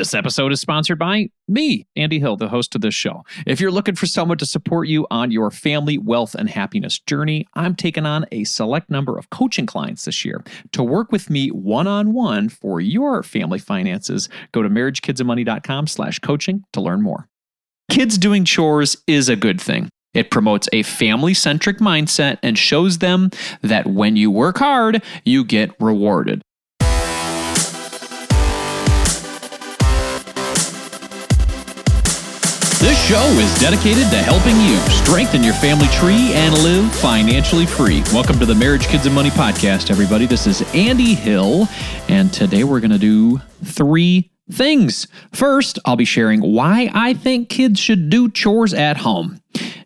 This episode is sponsored by me, Andy Hill, the host of this show. If you're looking for someone to support you on your family, wealth, and happiness journey, I'm taking on a select number of coaching clients this year. To work with me one-on-one for your family finances, go to marriagekidsandmoney.com slash coaching to learn more. Kids doing chores is a good thing. It promotes a family centric mindset and shows them that when you work hard, you get rewarded. This show is dedicated to helping you strengthen your family tree and live financially free. Welcome to the Marriage, Kids, and Money podcast, everybody. This is Andy Hill, and today we're going to do three things. First, I'll be sharing why I think kids should do chores at home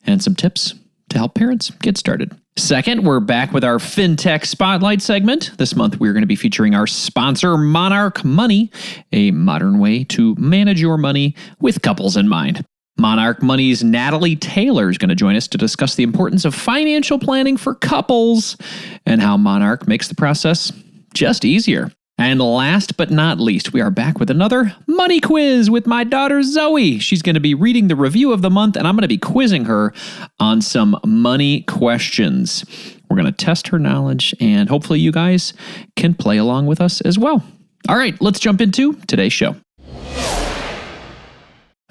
and some tips to help parents get started. Second, we're back with our FinTech Spotlight segment. This month, we're going to be featuring our sponsor, Monarch Money, a modern way to manage your money with couples in mind. Monarch Money's Natalie Taylor is going to join us to discuss the importance of financial planning for couples and how Monarch makes the process just easier. And last but not least, we are back with another money quiz with my daughter Zoey. She's going to be reading the review of the month, and I'm going to be quizzing her on some money questions. We're going to test her knowledge, and hopefully, you guys can play along with us as well. All right, let's jump into today's show.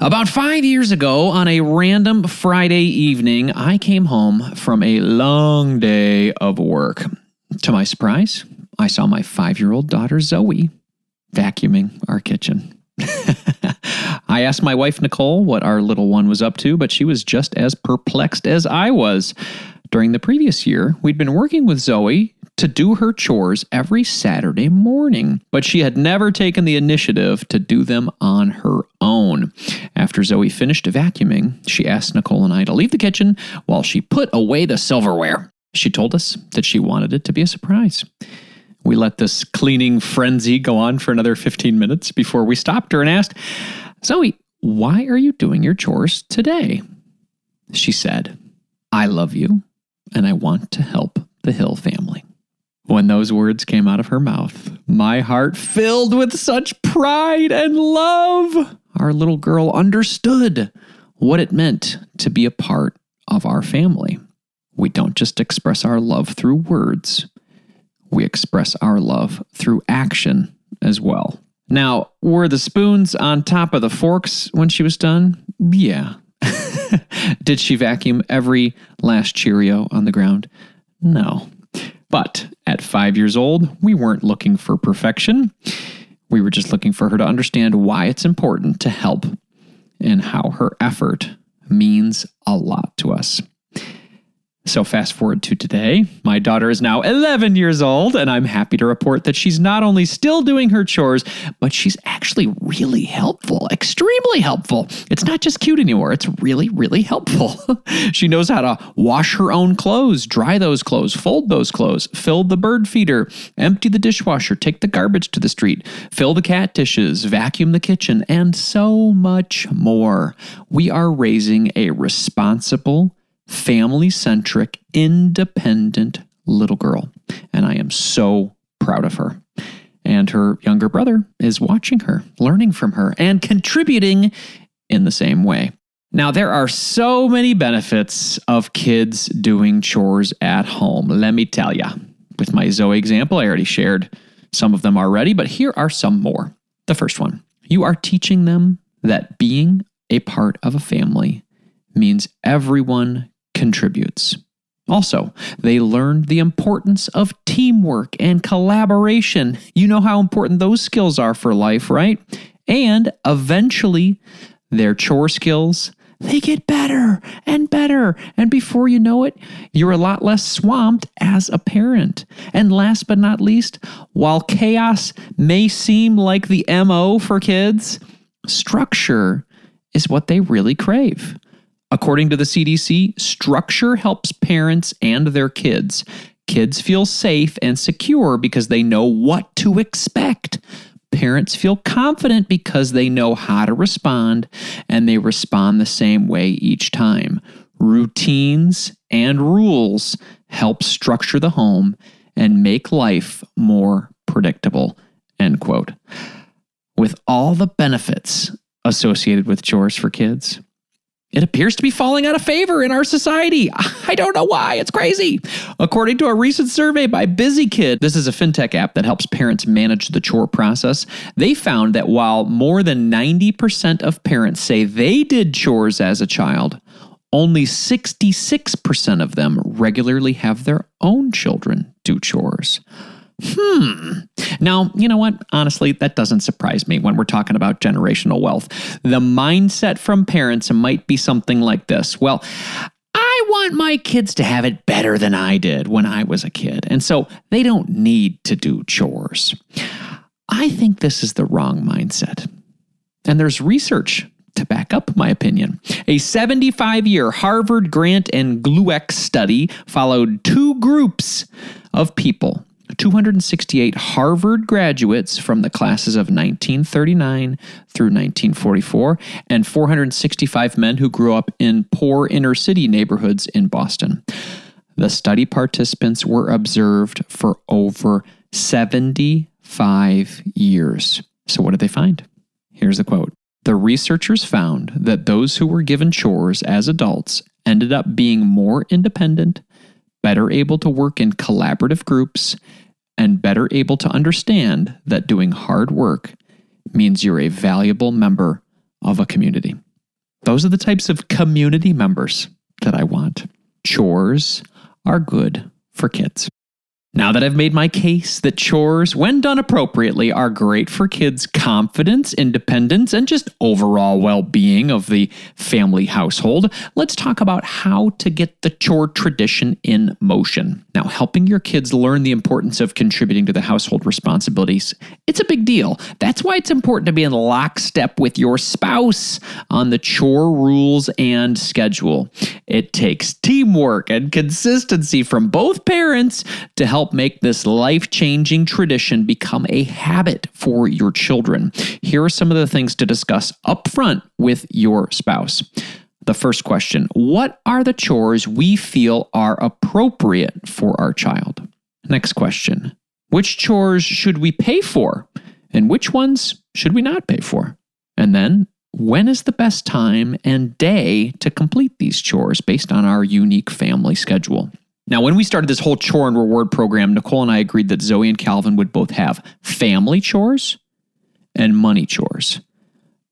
About five years ago, on a random Friday evening, I came home from a long day of work. To my surprise, I saw my five year old daughter Zoey vacuuming our kitchen. I asked my wife Nicole what our little one was up to, but she was just as perplexed as I was. During the previous year, we'd been working with Zoey to do her chores every Saturday morning, but she had never taken the initiative to do them on her own. After Zoey finished vacuuming, she asked Nicole and I to leave the kitchen while she put away the silverware. She told us that she wanted it to be a surprise. We let this cleaning frenzy go on for another 15 minutes before we stopped her and asked, Zoey, why are you doing your chores today? She said, I love you and I want to help the Hill family. When those words came out of her mouth, my heart filled with such pride and love. Our little girl understood what it meant to be a part of our family. We don't just express our love through words, we express our love through action as well. Now, were the spoons on top of the forks when she was done? Yeah. Did she vacuum every last Cheerio on the ground? No. But at five years old, we weren't looking for perfection. We were just looking for her to understand why it's important to help and how her effort means a lot to us. So, fast forward to today. My daughter is now 11 years old, and I'm happy to report that she's not only still doing her chores, but she's actually really helpful, extremely helpful. It's not just cute anymore, it's really, really helpful. she knows how to wash her own clothes, dry those clothes, fold those clothes, fill the bird feeder, empty the dishwasher, take the garbage to the street, fill the cat dishes, vacuum the kitchen, and so much more. We are raising a responsible, family centric, independent little girl. And I am so proud of her. And her younger brother is watching her, learning from her, and contributing in the same way. Now, there are so many benefits of kids doing chores at home. Let me tell you. With my Zoey example, I already shared some of them already, but here are some more. The first one you are teaching them that being a part of a family means everyone contributes. Also, they learned the importance of teamwork and collaboration. You know how important those skills are for life, right? And eventually, their chore skills, they get better and better. And before you know it, you're a lot less swamped as a parent. And last but not least, while chaos may seem like the MO for kids, structure is what they really crave. According to the CDC, structure helps parents and their kids. Kids feel safe and secure because they know what to expect. Parents feel confident because they know how to respond and they respond the same way each time. Routines and rules help structure the home and make life more predictable. End quote. with all the benefits associated with chores for kids, it appears to be falling out of favor in our society. I don't know why. It's crazy. According to a recent survey by BusyKid, this is a fintech app that helps parents manage the chore process. They found that while more than 90% of parents say they did chores as a child, only 66% of them regularly have their own children do chores. Hmm. Now, you know what? Honestly, that doesn't surprise me when we're talking about generational wealth. The mindset from parents might be something like this Well, I want my kids to have it better than I did when I was a kid, and so they don't need to do chores. I think this is the wrong mindset. And there's research to back up my opinion. A 75 year Harvard Grant and Glueck study followed two groups of people 268 Harvard graduates from the classes of 1939 through 1944, and 465 men who grew up in poor inner city neighborhoods in Boston. The study participants were observed for over 75 years. So, what did they find? Here's the quote The researchers found that those who were given chores as adults ended up being more independent, better able to work in collaborative groups, and better able to understand that doing hard work means you're a valuable member of a community. Those are the types of community members that I want. Chores are good for kids. Now that I've made my case that chores, when done appropriately, are great for kids' confidence, independence, and just overall well being of the family household, let's talk about how to get the chore tradition in motion. Now, helping your kids learn the importance of contributing to the household responsibilities, it's a big deal. That's why it's important to be in lockstep with your spouse on the chore rules and schedule. It takes teamwork and consistency from both parents to help help make this life changing tradition become a habit for your children. Here are some of the things to discuss upfront with your spouse. The first question What are the chores we feel are appropriate for our child? Next question Which chores should we pay for? And which ones should we not pay for? And then, when is the best time and day to complete these chores based on our unique family schedule? Now, when we started this whole chore and reward program, Nicole and I agreed that Zoey and Calvin would both have family chores and money chores.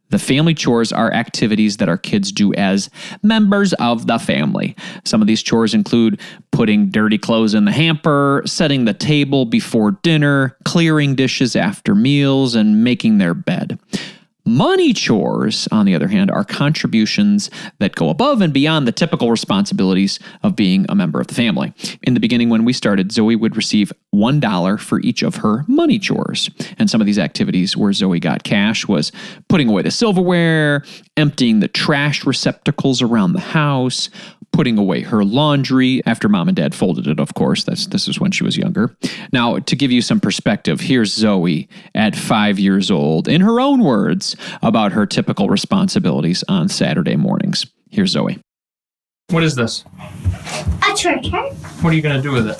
The family chores are activities that our kids do as members of the family. Some of these chores include putting dirty clothes in the hamper, setting the table before dinner, clearing dishes after meals, and making their bed. Money chores, on the other hand, are contributions that go above and beyond the typical responsibilities of being a member of the family. In the beginning, when we started, Zoey would receive $1 for each of her money chores. And some of these activities where Zoey got cash was putting away the silverware, emptying the trash receptacles around the house, putting away her laundry after mom and dad folded it, of course. That's this is when she was younger. Now, to give you some perspective, here's Zoey at five years old, in her own words, about her typical responsibilities on Saturday mornings. Here's Zoey. What is this? A chore chart. What are you gonna do with it?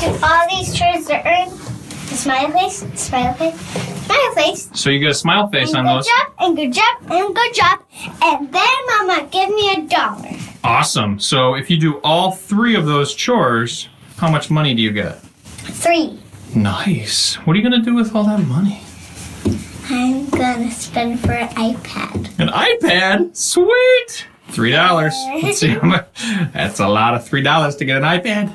Do all these chores that earn the smile face, smile face, smile face. So you get a smile face and on good those. job, and good job, and good job. And then Mama give me a dollar. Awesome. So if you do all three of those chores, how much money do you get? Three. Nice. What are you gonna do with all that money? I'm gonna spend for an iPad. An iPad? Sweet. Three dollars. Let's see how much. That's a lot of three dollars to get an iPad.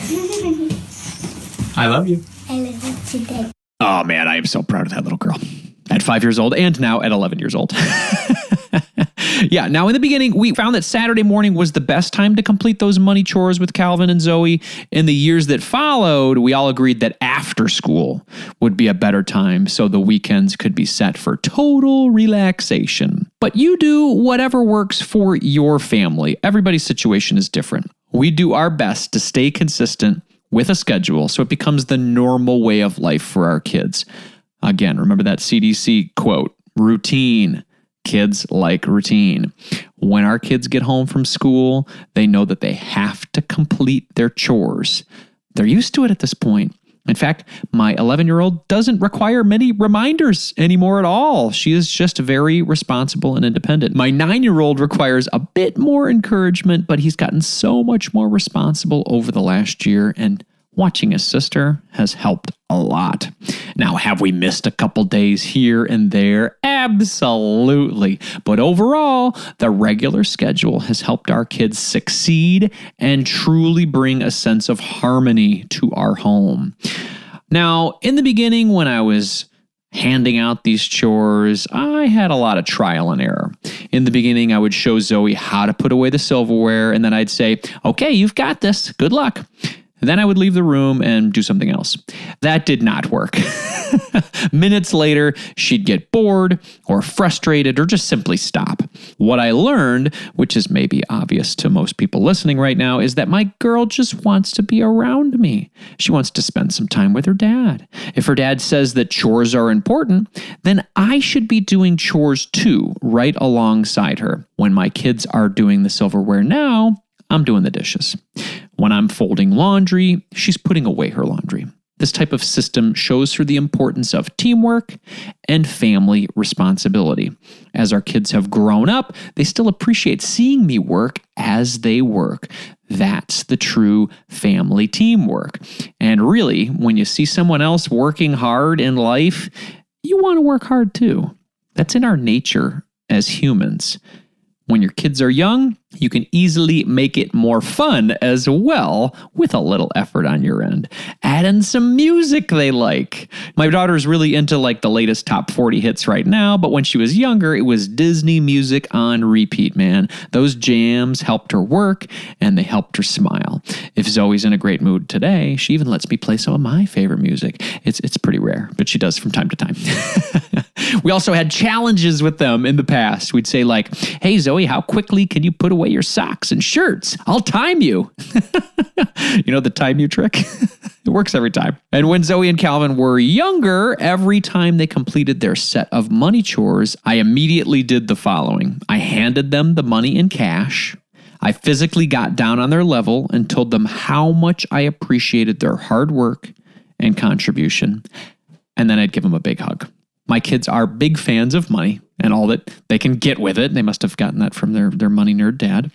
I love you. I love it today. Oh man, I am so proud of that little girl. At five years old and now at 11 years old. yeah, now in the beginning, we found that Saturday morning was the best time to complete those money chores with Calvin and Zoey. In the years that followed, we all agreed that after school would be a better time so the weekends could be set for total relaxation. But you do whatever works for your family. Everybody's situation is different. We do our best to stay consistent with a schedule so it becomes the normal way of life for our kids. Again, remember that CDC quote routine. Kids like routine. When our kids get home from school, they know that they have to complete their chores. They're used to it at this point. In fact, my 11 year old doesn't require many reminders anymore at all. She is just very responsible and independent. My nine year old requires a bit more encouragement, but he's gotten so much more responsible over the last year, and watching his sister has helped a lot. Now, have we missed a couple days here and there? Absolutely. But overall, the regular schedule has helped our kids succeed and truly bring a sense of harmony to our home. Now, in the beginning, when I was handing out these chores, I had a lot of trial and error. In the beginning, I would show Zoey how to put away the silverware, and then I'd say, Okay, you've got this. Good luck. Then I would leave the room and do something else. That did not work. Minutes later, she'd get bored or frustrated or just simply stop. What I learned, which is maybe obvious to most people listening right now, is that my girl just wants to be around me. She wants to spend some time with her dad. If her dad says that chores are important, then I should be doing chores too, right alongside her. When my kids are doing the silverware now, I'm doing the dishes. When I'm folding laundry, she's putting away her laundry. This type of system shows her the importance of teamwork and family responsibility. As our kids have grown up, they still appreciate seeing me work as they work. That's the true family teamwork. And really, when you see someone else working hard in life, you want to work hard too. That's in our nature as humans. When your kids are young, you can easily make it more fun as well with a little effort on your end. Add in some music they like. My daughter's really into like the latest top 40 hits right now, but when she was younger, it was Disney music on repeat, man. Those jams helped her work and they helped her smile. If Zoey's in a great mood today, she even lets me play some of my favorite music. It's it's pretty rare, but she does from time to time. we also had challenges with them in the past. We'd say like, "Hey Zoey, how quickly can you put away your socks and shirts? I'll time you." you know the time you trick? it works every time. And when Zoey and Calvin were younger, every time they completed their set of money chores, I immediately did the following. I handed them the money in cash. I physically got down on their level and told them how much I appreciated their hard work and contribution. And then I'd give them a big hug. My kids are big fans of money and all that they can get with it. They must have gotten that from their, their money nerd dad.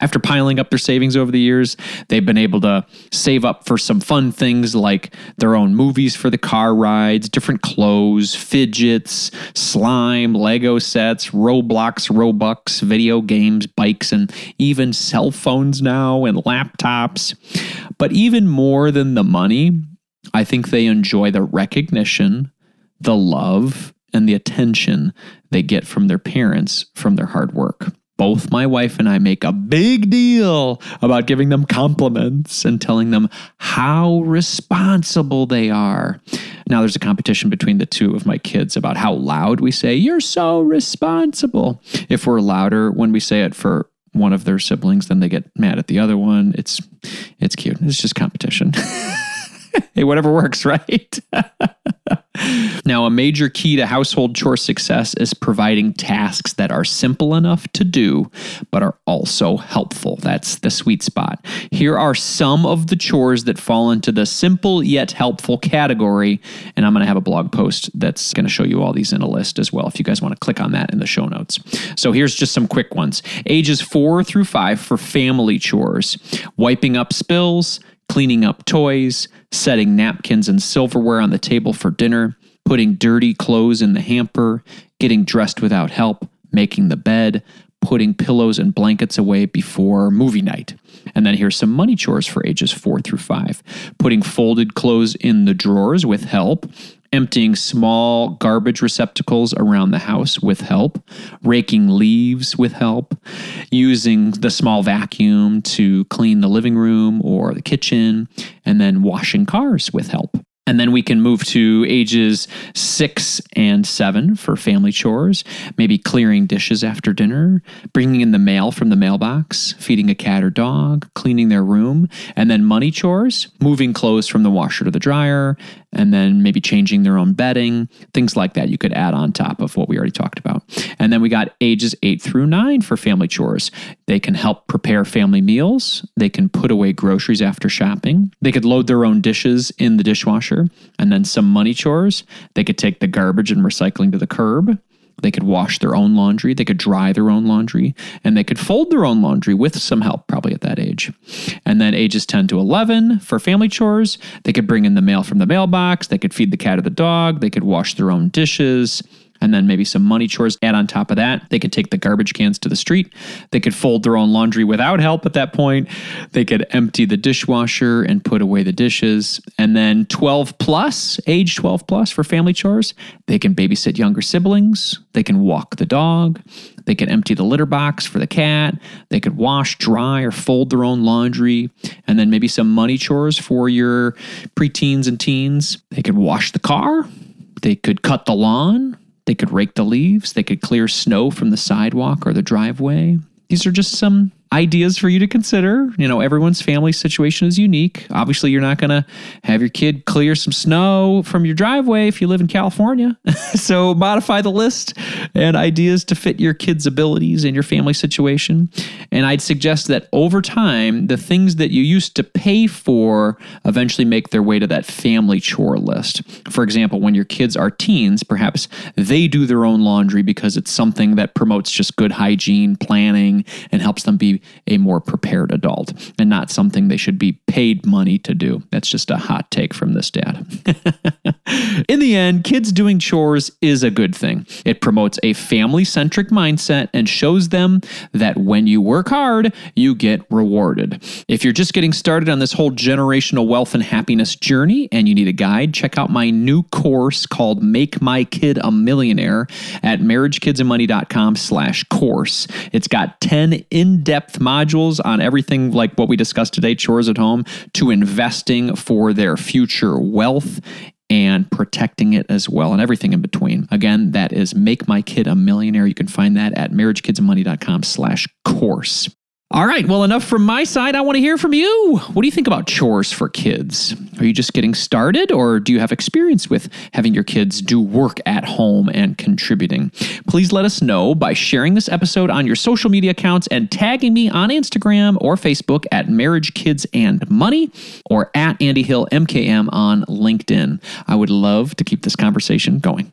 After piling up their savings over the years, they've been able to save up for some fun things like their own movies for the car rides, different clothes, fidgets, slime, Lego sets, Roblox, Robux, video games, bikes, and even cell phones now and laptops. But even more than the money, I think they enjoy the recognition, the love, and the attention they get from their parents from their hard work. Both my wife and I make a big deal about giving them compliments and telling them how responsible they are. Now, there's a competition between the two of my kids about how loud we say, You're so responsible. If we're louder when we say it for one of their siblings, then they get mad at the other one. It's it's cute. It's just competition. hey, whatever works, right? now, a major key to household chore success is providing tasks that are simple enough to do, but are also helpful. That's the sweet spot. Here are some of the chores that fall into the simple yet helpful category. And I'm going to have a blog post that's going to show you all these in a list as well, if you guys want to click on that in the show notes. So here's just some quick ones ages four through five for family chores wiping up spills cleaning up toys, setting napkins and silverware on the table for dinner, putting dirty clothes in the hamper, getting dressed without help, making the bed, putting pillows and blankets away before movie night. And then here's some money chores for ages four through five putting folded clothes in the drawers with help, emptying small garbage receptacles around the house with help, raking leaves with help, using the small vacuum to clean the living room or the kitchen, and then washing cars with help. And then we can move to ages six and seven for family chores, maybe clearing dishes after dinner, bringing in the mail from the mailbox, feeding a cat or dog, cleaning their room, and then money chores, moving clothes from the washer to the dryer, and then maybe changing their own bedding, things like that you could add on top of what we already talked about. And then we got ages eight through nine for family chores. They can help prepare family meals, they can put away groceries after shopping, they could load their own dishes in the dishwasher, and then some money chores. They could take the garbage and recycling to the curb. They could wash their own laundry, they could dry their own laundry, and they could fold their own laundry with some help, probably at that age. And then ages 10 to 11 for family chores, they could bring in the mail from the mailbox, they could feed the cat or the dog, they could wash their own dishes and then maybe some money chores add on top of that. They could take the garbage cans to the street. They could fold their own laundry without help at that point. They could empty the dishwasher and put away the dishes. And then 12 plus, age 12 plus for family chores, they can babysit younger siblings. They can walk the dog. They could empty the litter box for the cat. They could wash, dry, or fold their own laundry. And then maybe some money chores for your preteens and teens. They could wash the car. They could cut the lawn. They could rake the leaves. They could clear snow from the sidewalk or the driveway. These are just some ideas for you to consider. You know, everyone's family situation is unique. Obviously, you're not going to have your kid clear some snow from your driveway if you live in California. so, modify the list and ideas to fit your kid's abilities and your family situation. And I'd suggest that over time, the things that you used to pay for eventually make their way to that family chore list. For example, when your kids are teens, perhaps they do their own laundry because it's something that promotes just good hygiene, planning, and helps them be a more prepared adult and not something they should be paid money to do. That's just a hot take from this dad. In the end, kids doing chores is a good thing. It promotes a family centric mindset and shows them that when you work hard, you get rewarded. If you're just getting started on this whole generational wealth and happiness journey and you need a guide, check out my new course called Make My Kid a Millionaire at marriagekidsandmoney.com slash course. It's got 10 in-depth modules on everything like what we discussed today, chores at home, to investing for their future wealth and protecting it as well and everything in between. Again, that is Make My Kid a Millionaire. You can find that at marriagekidsandmoney.com slash course. All right, well, enough from my side. I want to hear from you. What do you think about chores for kids? Are you just getting started, or do you have experience with having your kids do work at home and contributing? Please let us know by sharing this episode on your social media accounts and tagging me on Instagram or Facebook at Marriage Kids and Money or at Andy Hill MKM on LinkedIn. I would love to keep this conversation going.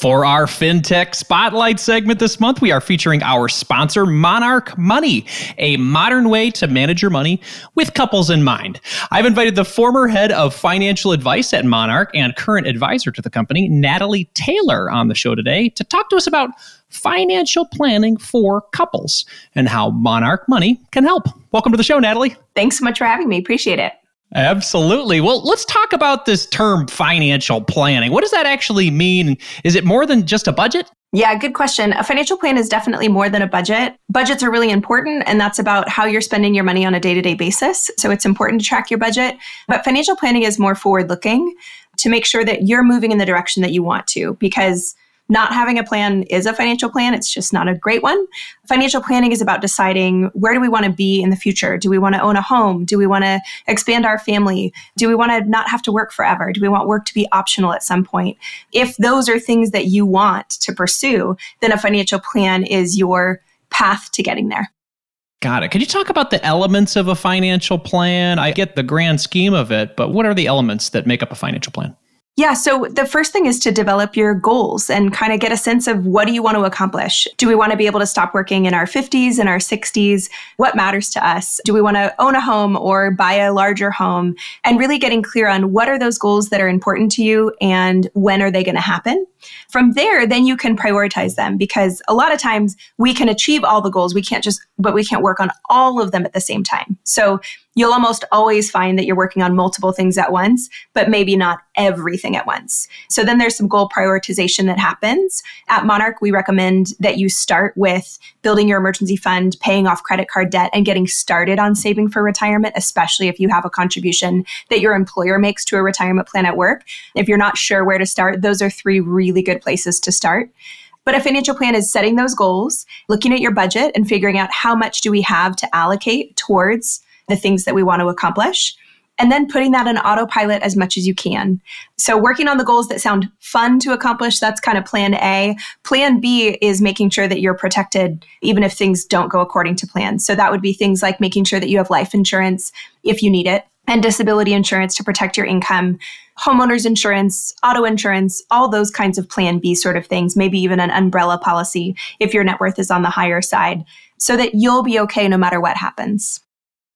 For our FinTech Spotlight segment this month, we are featuring our sponsor, Monarch Money, a modern way to manage your money with couples in mind. I've invited the former head of financial advice at Monarch and current advisor to the company, Natalie Taylor, on the show today to talk to us about financial planning for couples and how Monarch Money can help. Welcome to the show, Natalie. Thanks so much for having me. Appreciate it. Absolutely. Well, let's talk about this term financial planning. What does that actually mean? Is it more than just a budget? Yeah, good question. A financial plan is definitely more than a budget. Budgets are really important, and that's about how you're spending your money on a day to day basis. So it's important to track your budget. But financial planning is more forward looking to make sure that you're moving in the direction that you want to, because not having a plan is a financial plan. It's just not a great one. Financial planning is about deciding where do we want to be in the future? Do we want to own a home? Do we want to expand our family? Do we want to not have to work forever? Do we want work to be optional at some point? If those are things that you want to pursue, then a financial plan is your path to getting there. Got it. Can you talk about the elements of a financial plan? I get the grand scheme of it, but what are the elements that make up a financial plan? Yeah, so the first thing is to develop your goals and kind of get a sense of what do you want to accomplish? Do we want to be able to stop working in our 50s and our 60s? What matters to us? Do we want to own a home or buy a larger home? And really getting clear on what are those goals that are important to you and when are they going to happen? From there, then you can prioritize them because a lot of times we can achieve all the goals. We can't just, but we can't work on all of them at the same time. So you'll almost always find that you're working on multiple things at once, but maybe not everything at once. So then there's some goal prioritization that happens. At Monarch, we recommend that you start with building your emergency fund, paying off credit card debt, and getting started on saving for retirement, especially if you have a contribution that your employer makes to a retirement plan at work. If you're not sure where to start, those are three really good places to start. But a financial plan is setting those goals, looking at your budget and figuring out how much do we have to allocate towards the things that we want to accomplish and then putting that on autopilot as much as you can. So, working on the goals that sound fun to accomplish, that's kind of plan A. Plan B is making sure that you're protected even if things don't go according to plan. So, that would be things like making sure that you have life insurance if you need it, and disability insurance to protect your income, homeowners insurance, auto insurance, all those kinds of plan B sort of things, maybe even an umbrella policy if your net worth is on the higher side, so that you'll be okay no matter what happens.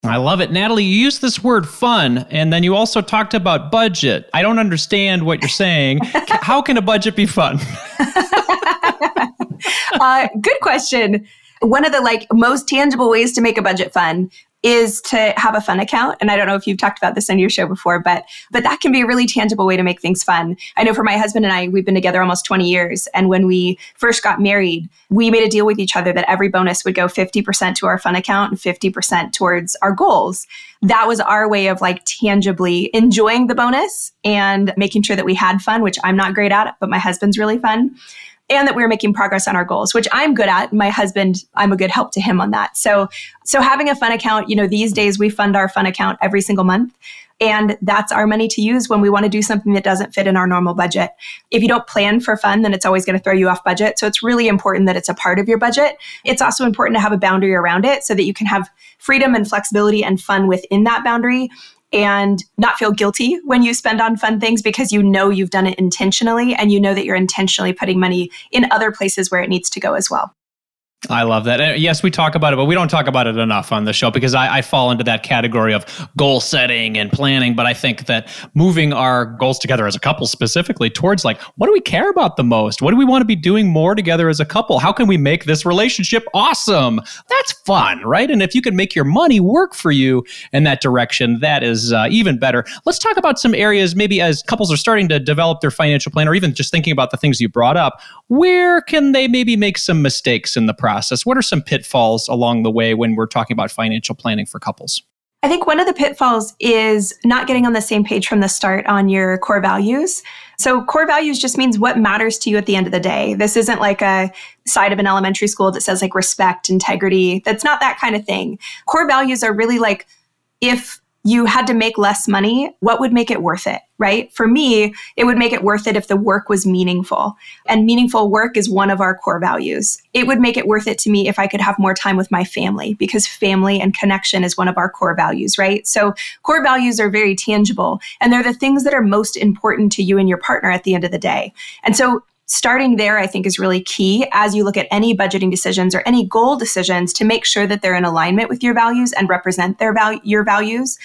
I love it. Natalie, you used this word fun, and then you also talked about budget. I don't understand what you're saying. How can a budget be fun? uh, good question. One of the like most tangible ways to make a budget fun is to have a fun account. And I don't know if you've talked about this on your show before, but but that can be a really tangible way to make things fun. I know for my husband and I, we've been together almost 20 years. And when we first got married, we made a deal with each other that every bonus would go 50% to our fun account and 50% towards our goals. That was our way of like tangibly enjoying the bonus and making sure that we had fun, which I'm not great at, but my husband's really fun and that we were making progress on our goals, which I'm good at. My husband, I'm a good help to him on that. So, so having a fun account, you know, these days we fund our fun account every single month. And that's our money to use when we want to do something that doesn't fit in our normal budget. If you don't plan for fun, then it's always going to throw you off budget. So it's really important that it's a part of your budget. It's also important to have a boundary around it so that you can have freedom and flexibility and fun within that boundary and not feel guilty when you spend on fun things because you know you've done it intentionally and you know that you're intentionally putting money in other places where it needs to go as well. I love that. Yes, we talk about it, but we don't talk about it enough on the show because I, I, fall into that category of goal setting and planning. But I think that moving our goals together as a couple specifically towards like, what do we care about the most? What do we want to be doing more together as a couple? How can we make this relationship awesome? That's fun, right? And if you can make your money work for you in that direction, that is uh, even better. Let's talk about some areas, maybe as couples are starting to develop their financial plan or even just thinking about the things you brought up, where can they maybe make some mistakes in the process? Process? What are some pitfalls along the way when we're talking about financial planning for couples? I think one of the pitfalls is not getting on the same page from the start on your core values. So, core values just means what matters to you at the end of the day. This isn't like a side of an elementary school that says like respect, integrity. That's not that kind of thing. Core values are really like if you had to make less money, what would make it worth it, right? For me, it would make it worth it if the work was meaningful. And meaningful work is one of our core values. It would make it worth it to me if I could have more time with my family because family and connection is one of our core values, right? So core values are very tangible and they're the things that are most important to you and your partner at the end of the day. And so starting there, I think, is really key as you look at any budgeting decisions or any goal decisions to make sure that they're in alignment with your values and represent their value, your values.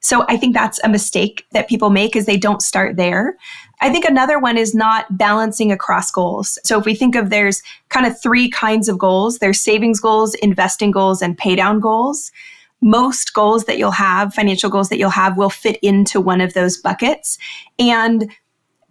So I think that's a mistake that people make is they don't start there. I think another one is not balancing across goals. So if we think of there's kind of three kinds of goals, there's savings goals, investing goals, and pay down goals. Most goals that you'll have, financial goals that you'll have will fit into one of those buckets. And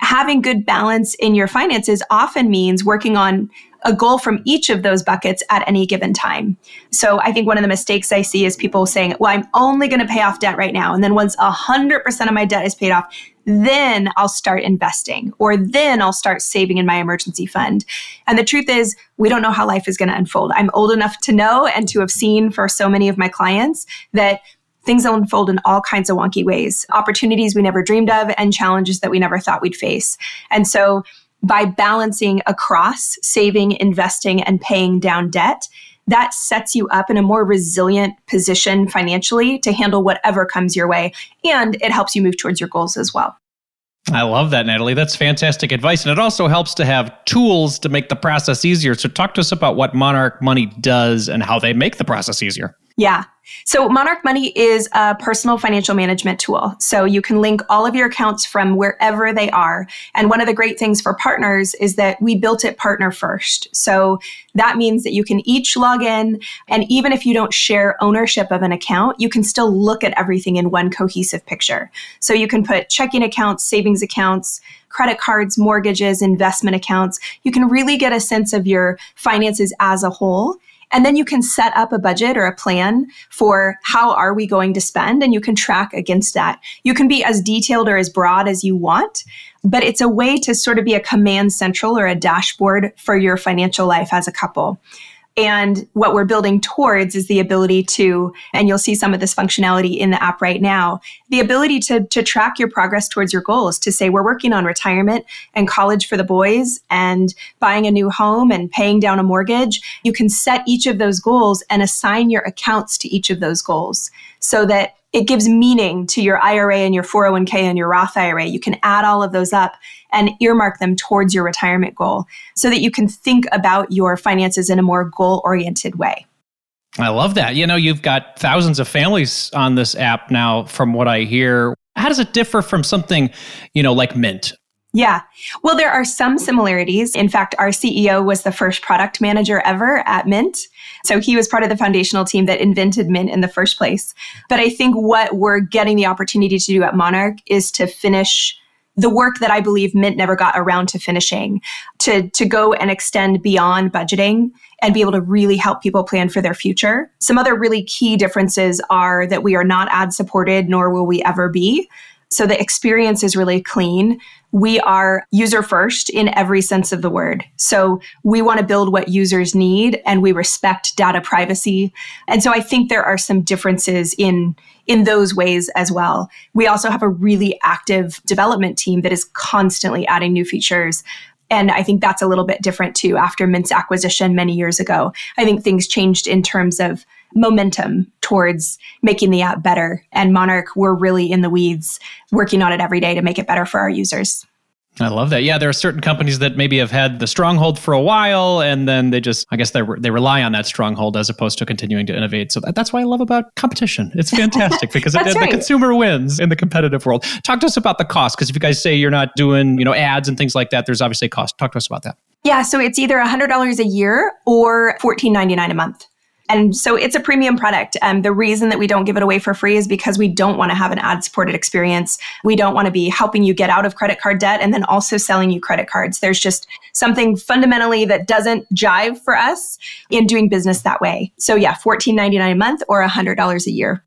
having good balance in your finances often means working on a goal from each of those buckets at any given time. So I think one of the mistakes I see is people saying, well, I'm only going to pay off debt right now. And then once 100% of my debt is paid off, then I'll start investing or then I'll start saving in my emergency fund. And the truth is, we don't know how life is going to unfold. I'm old enough to know and to have seen for so many of my clients that things unfold in all kinds of wonky ways, opportunities we never dreamed of, and challenges that we never thought we'd face. And so, by balancing across saving, investing, and paying down debt, that sets you up in a more resilient position financially to handle whatever comes your way. And it helps you move towards your goals as well. I love that, Natalie. That's fantastic advice. And it also helps to have tools to make the process easier. So, talk to us about what Monarch Money does and how they make the process easier. Yeah. So Monarch Money is a personal financial management tool. So you can link all of your accounts from wherever they are. And one of the great things for partners is that we built it partner first. So that means that you can each log in. And even if you don't share ownership of an account, you can still look at everything in one cohesive picture. So you can put checking accounts, savings accounts, credit cards, mortgages, investment accounts. You can really get a sense of your finances as a whole and then you can set up a budget or a plan for how are we going to spend and you can track against that. You can be as detailed or as broad as you want, but it's a way to sort of be a command central or a dashboard for your financial life as a couple. And what we're building towards is the ability to, and you'll see some of this functionality in the app right now, the ability to, to track your progress towards your goals, to say we're working on retirement and college for the boys and buying a new home and paying down a mortgage. You can set each of those goals and assign your accounts to each of those goals so that it gives meaning to your IRA and your 401k and your Roth IRA. You can add all of those up and earmark them towards your retirement goal so that you can think about your finances in a more goal oriented way. I love that. You know, you've got thousands of families on this app now, from what I hear. How does it differ from something, you know, like Mint? Yeah. Well, there are some similarities. In fact, our CEO was the first product manager ever at Mint. So he was part of the foundational team that invented Mint in the first place. But I think what we're getting the opportunity to do at Monarch is to finish the work that I believe Mint never got around to finishing, to, to go and extend beyond budgeting and be able to really help people plan for their future. Some other really key differences are that we are not ad supported, nor will we ever be. So the experience is really clean. We are user first in every sense of the word. So we want to build what users need and we respect data privacy. And so I think there are some differences in in those ways as well. We also have a really active development team that is constantly adding new features. And I think that's a little bit different too after Mint's acquisition many years ago. I think things changed in terms of momentum towards making the app better. And Monarch, we're really in the weeds working on it every day to make it better for our users. I love that. Yeah, there are certain companies that maybe have had the stronghold for a while, and then they just, I guess, they they rely on that stronghold as opposed to continuing to innovate. So that, that's why I love about competition. It's fantastic because it, right. the consumer wins in the competitive world. Talk to us about the cost, because if you guys say you're not doing, you know, ads and things like that, there's obviously a cost. Talk to us about that. Yeah, so it's either $100 a year or $14.99 a month. And so it's a premium product. And the reason that we don't give it away for free is because we don't want to have an ad supported experience. We don't want to be helping you get out of credit card debt and then also selling you credit cards. There's just something fundamentally that doesn't jive for us in doing business that way. So yeah, $14.99 a month or $100 a year.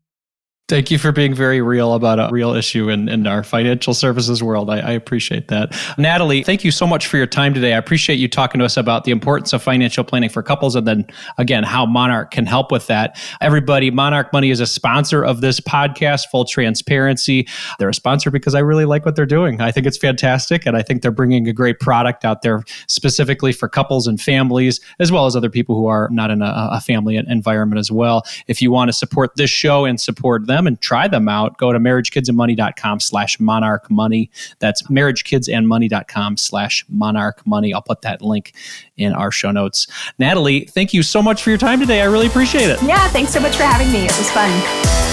Thank you for being very real about a real issue in, in our financial services world. I, I, appreciate that. Natalie, thank you so much for your time today. I appreciate you talking to us about the importance of financial planning for couples and then, again, how Monarch can help with that. Everybody, Monarch Money is a sponsor of this podcast, Full Transparency. They're a sponsor because I really like what they're doing. I think it's fantastic. And I think they're bringing a great product out there specifically for couples and families, as well as other people who are not in a, a family environment as well. If you want to support this show and support them, them and try them out, go to marriagekidsandmoney.com slash monarch money. That's marriagekidsandmoney.com slash monarch money. I'll put that link in our show notes. Natalie, thank you so much for your time today. I really appreciate it. Yeah, thanks so much for having me. It was fun.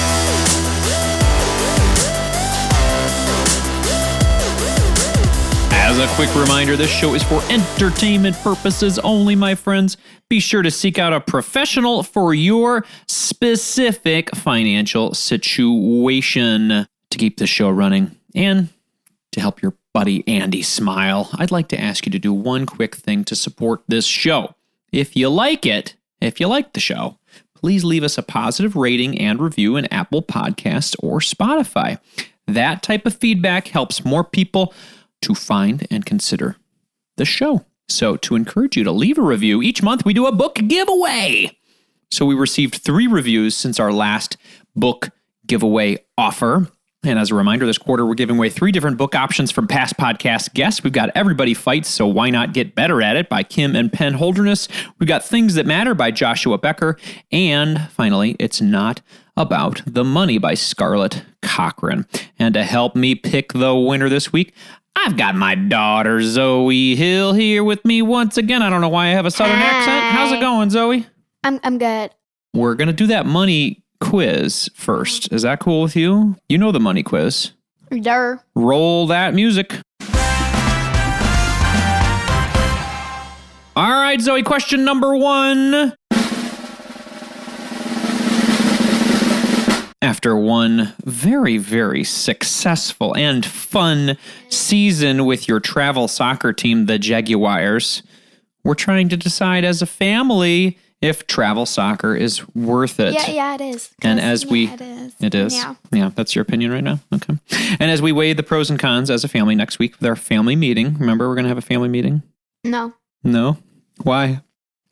As a quick reminder, this show is for entertainment purposes only, my friends. Be sure to seek out a professional for your specific financial situation to keep the show running and to help your buddy Andy smile. I'd like to ask you to do one quick thing to support this show. If you like it, if you like the show, please leave us a positive rating and review in Apple Podcasts or Spotify. That type of feedback helps more people to find and consider the show. So, to encourage you to leave a review, each month we do a book giveaway. So, we received three reviews since our last book giveaway offer. And as a reminder, this quarter we're giving away three different book options from past podcast guests. We've got Everybody Fights, So Why Not Get Better at It by Kim and Penn Holderness. We've got Things That Matter by Joshua Becker. And finally, It's Not About the Money by Scarlett Cochran. And to help me pick the winner this week, I've got my daughter Zoey Hill here with me once again. I don't know why I have a southern Hi. accent. How's it going, Zoey? I'm I'm good. We're going to do that money quiz first. Is that cool with you? You know the money quiz. Dur. Roll that music. All right, Zoey, question number one. After one very, very successful and fun season with your travel soccer team, the Jaguars, we're trying to decide as a family if travel soccer is worth it. Yeah, yeah, it is. And as yeah, we- it is. It is. Yeah. Yeah, that's your opinion right now. Okay. And as we weigh the pros and cons as a family next week with our family meeting, remember we're going to have a family meeting? No, No? Why?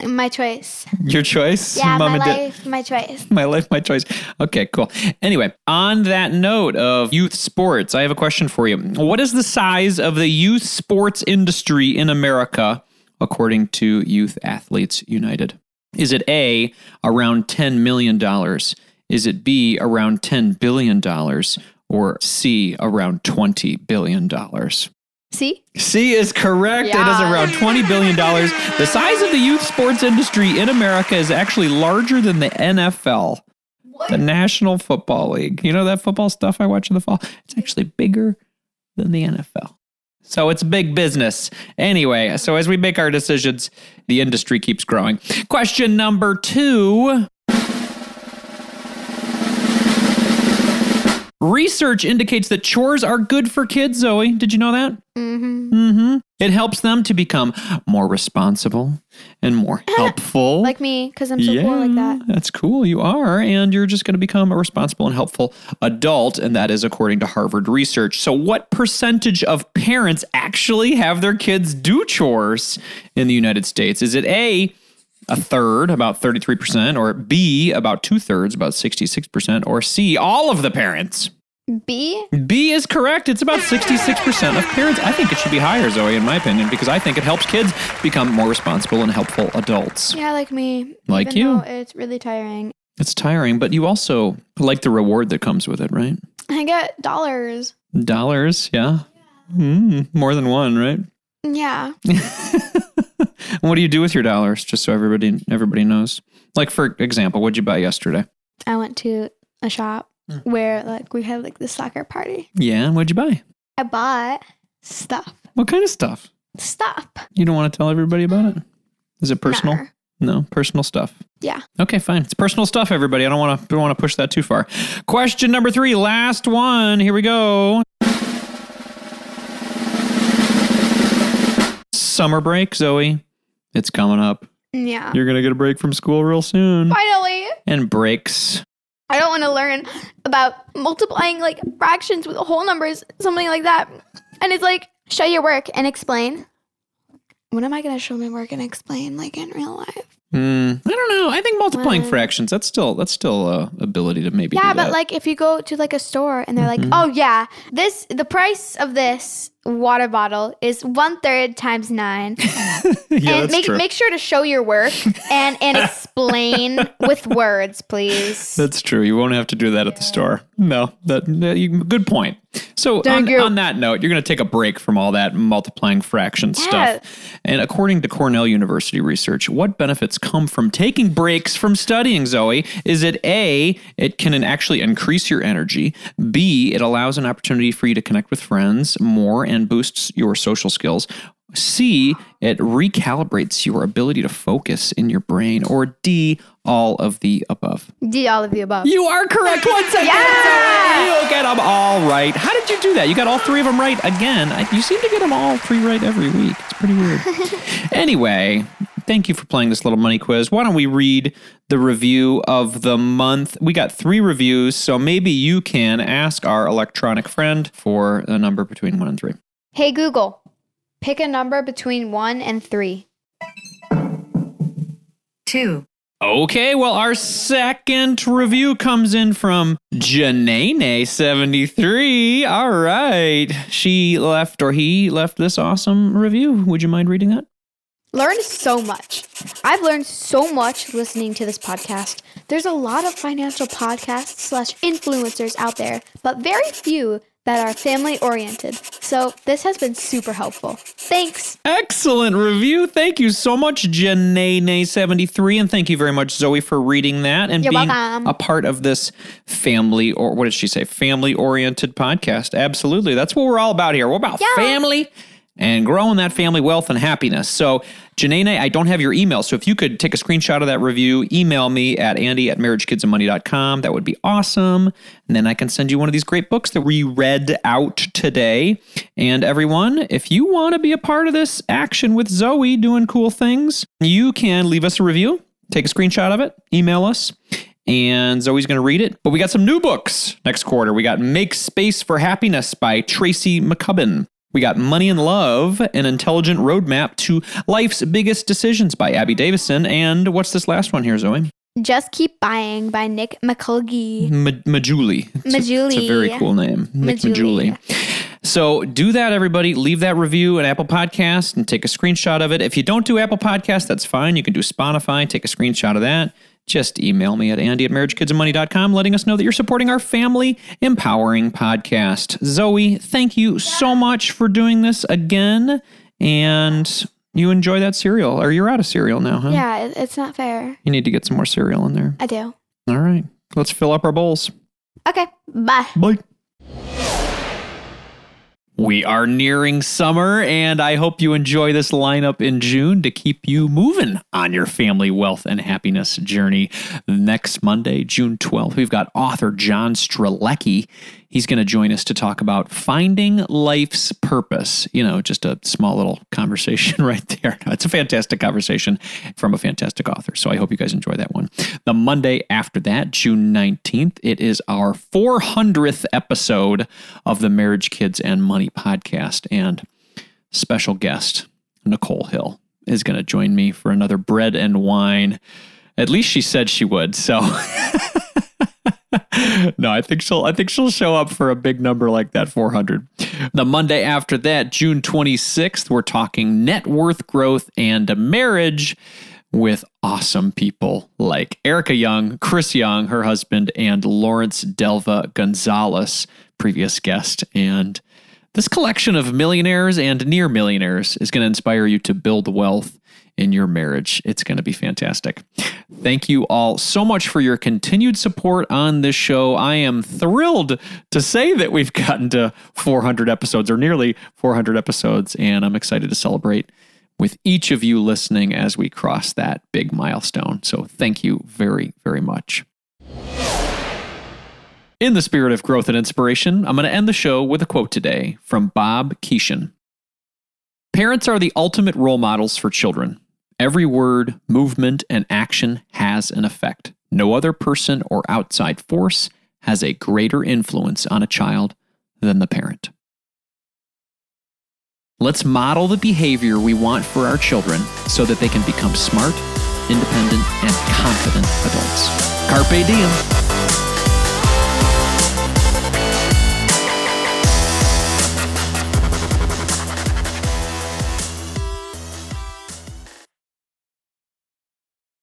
My choice. Your choice? Yeah, Mom my life, my choice. My life, my choice. Okay, cool. Anyway, on that note of youth sports, I have a question for you. What is the size of the youth sports industry in America, according to Youth Athletes United? Is it A, around $10 million? Is it B, around $10 billion? Or C, around $20 billion? See? C is correct. It is around $20 billion. The size of the youth sports industry in America is actually larger than the NFL, the National Football League. You know that football stuff I watch in the fall? It's actually bigger than the NFL. So it's big business. Anyway, so as we make our decisions, the industry keeps growing. Question number two. Research indicates that chores are good for kids, Zoey. Did you know that? Mm-hmm. Mm-hmm. It helps them to become more responsible and more helpful. Like me, because I'm so cool like that. That's cool. You are. And you're just going to become a responsible and helpful adult. And that is according to Harvard research. So, what percentage of parents actually have their kids do chores in the United States? Is it A, a third, about 33%, or B, about two thirds, about 66%, or C, all of the parents? B? B is correct. It's about 66% of parents. I think it should be higher, Zoey, in my opinion, because I think it helps kids become more responsible and helpful adults. Yeah, like me. Like you. It's really tiring. It's tiring, but you also like the reward that comes with it, right? I get dollars. Dollars, yeah. Mm, more than one, right? Yeah. what do you do with your dollars? Just so everybody everybody knows. Like for example, what'd you buy yesterday? I went to a shop Mm. where like we had like the soccer party. Yeah, and what'd you buy? I bought stuff. What kind of stuff? Stuff. You don't want to tell everybody about it? Is it personal? Nah. No, personal stuff. Yeah. Okay, fine. It's personal stuff, everybody. I don't want to don't want to push that too far. Question number three, last one. Here we go. Summer break, Zoey. It's coming up. Yeah. You're gonna get a break from school real soon. Finally. And breaks I don't want to learn about multiplying like fractions with whole numbers, something like that. And it's like, show your work and explain. When am I going to show my work and explain like in real life? Hmm, I don't know. I think multiplying Well- fractions that's still that's still a ability to maybe. Yeah, but like if you go to like a store and they're like, oh yeah, this the price of this water bottle is one third times nine. yeah, and that's make true. make sure to show your work and and explain with words, please. That's true. You won't have to do that at the store. No, that, that- you, good point. So on, on that note, you're going to take a break from all that multiplying fraction Yeah. stuff. And according to Cornell University research, what benefits come from taking breaks from studying, Zoey? Is it A, it can actually increase your energy, B, it allows an opportunity for you to connect with friends more and boosts your social skills. C, it recalibrates your ability to focus in your brain, or D, all of the above. D all of the above. You are correct once again. Yeah! You get them all right. How did you do that? You got all three of them right again. You seem to get them all three right every week. It's pretty weird. anyway, thank you for playing this little money quiz. Why don't we read the review of the month? We got three reviews, so maybe you can ask our electronic friend for a number between one and three. Hey Google, pick a number between one and three. two, Okay, well, our second review comes in from Janene73. All right. She left, or he left this awesome review. Would you mind reading that? Learn so much. I've learned so much listening to this podcast. There's a lot of financial podcasts slash influencers out there, but very few that are family oriented. So this has been super helpful. Thanks. Excellent review. Thank you so much, Janene73. And thank you very much, Zoey, for reading that and You're being welcome. a part of this family, or what did she say? Family oriented podcast. Absolutely. That's what we're all about here. We're about Yeah. family and growing that family wealth and happiness. So, Janene, I don't have your email. So, if you could take a screenshot of that review, email me at andy at marriagekidsandmoney.com. That would be awesome. And then I can send you one of these great books that we read out today. And everyone, if you want to be a part of this action with Zoey doing cool things, you can leave us a review, take a screenshot of it, email us and Zoey's going to read it. But we got some new books next quarter. We got Make Space for Happiness by Tracy McCubbin. We got Money and Love, an intelligent roadmap to life's biggest decisions by Abby Davisson. And what's this last one here, Zoey? Just Keep Buying by Nick McCulgy. Ma- Majuli. It's a- It's a, very cool name. Nick Maggiulli. Maggiulli. So do that, everybody. Leave that review at Apple Podcast and take a screenshot of it. If you don't do Apple Podcast, that's fine. You can do Spotify. Take a screenshot of that. Just email me at andy at marriagekidsandmoney.com letting us know that you're supporting our family empowering podcast. Zoey, thank you so much for doing this again. And you enjoy that cereal, or you're out of cereal now, huh? Yeah, it, it's not fair. You need to get some more cereal in there. I do. All right. Let's fill up our bowls. Okay, bye. Bye. We are nearing summer, and I hope you enjoy this lineup in June to keep you moving on your family wealth and happiness journey. Next Monday, June 12th, we've got author John Strelecki. He's going to join us to talk about finding life's purpose. You know, just a small little conversation right there. It's a fantastic conversation from a fantastic author. So I hope you guys enjoy that one. The Monday after that, June 19th, it is our 400th episode of the Marriage, Kids, and Money podcast. And special guest, Nicole Hill, is going to join me for another bread and wine. At least she said she would. So. no, I think she'll I think she'll show up for a big number like that 400. The Monday after that, June 26th, we're talking net worth growth and a marriage with awesome people like Erica Young, Chris Young, her husband, and Lawrence Delva Gonzalez, previous guest. And this collection of millionaires and near millionaires is going to inspire you to build wealth in your marriage. It's going to be fantastic. Thank you all so much for your continued support on this show. I am thrilled to say that we've gotten to 400 episodes or nearly 400 episodes, and I'm excited to celebrate with each of you listening as we cross that big milestone. So thank you very, very much. In the spirit of growth and inspiration, I'm going to end the show with a quote today from Bob Keeshan. Parents are the ultimate role models for children. Every word, movement, and action has an effect. No other person or outside force has a greater influence on a child than the parent. Let's model the behavior we want for our children so that they can become smart, independent, and confident adults. Carpe diem.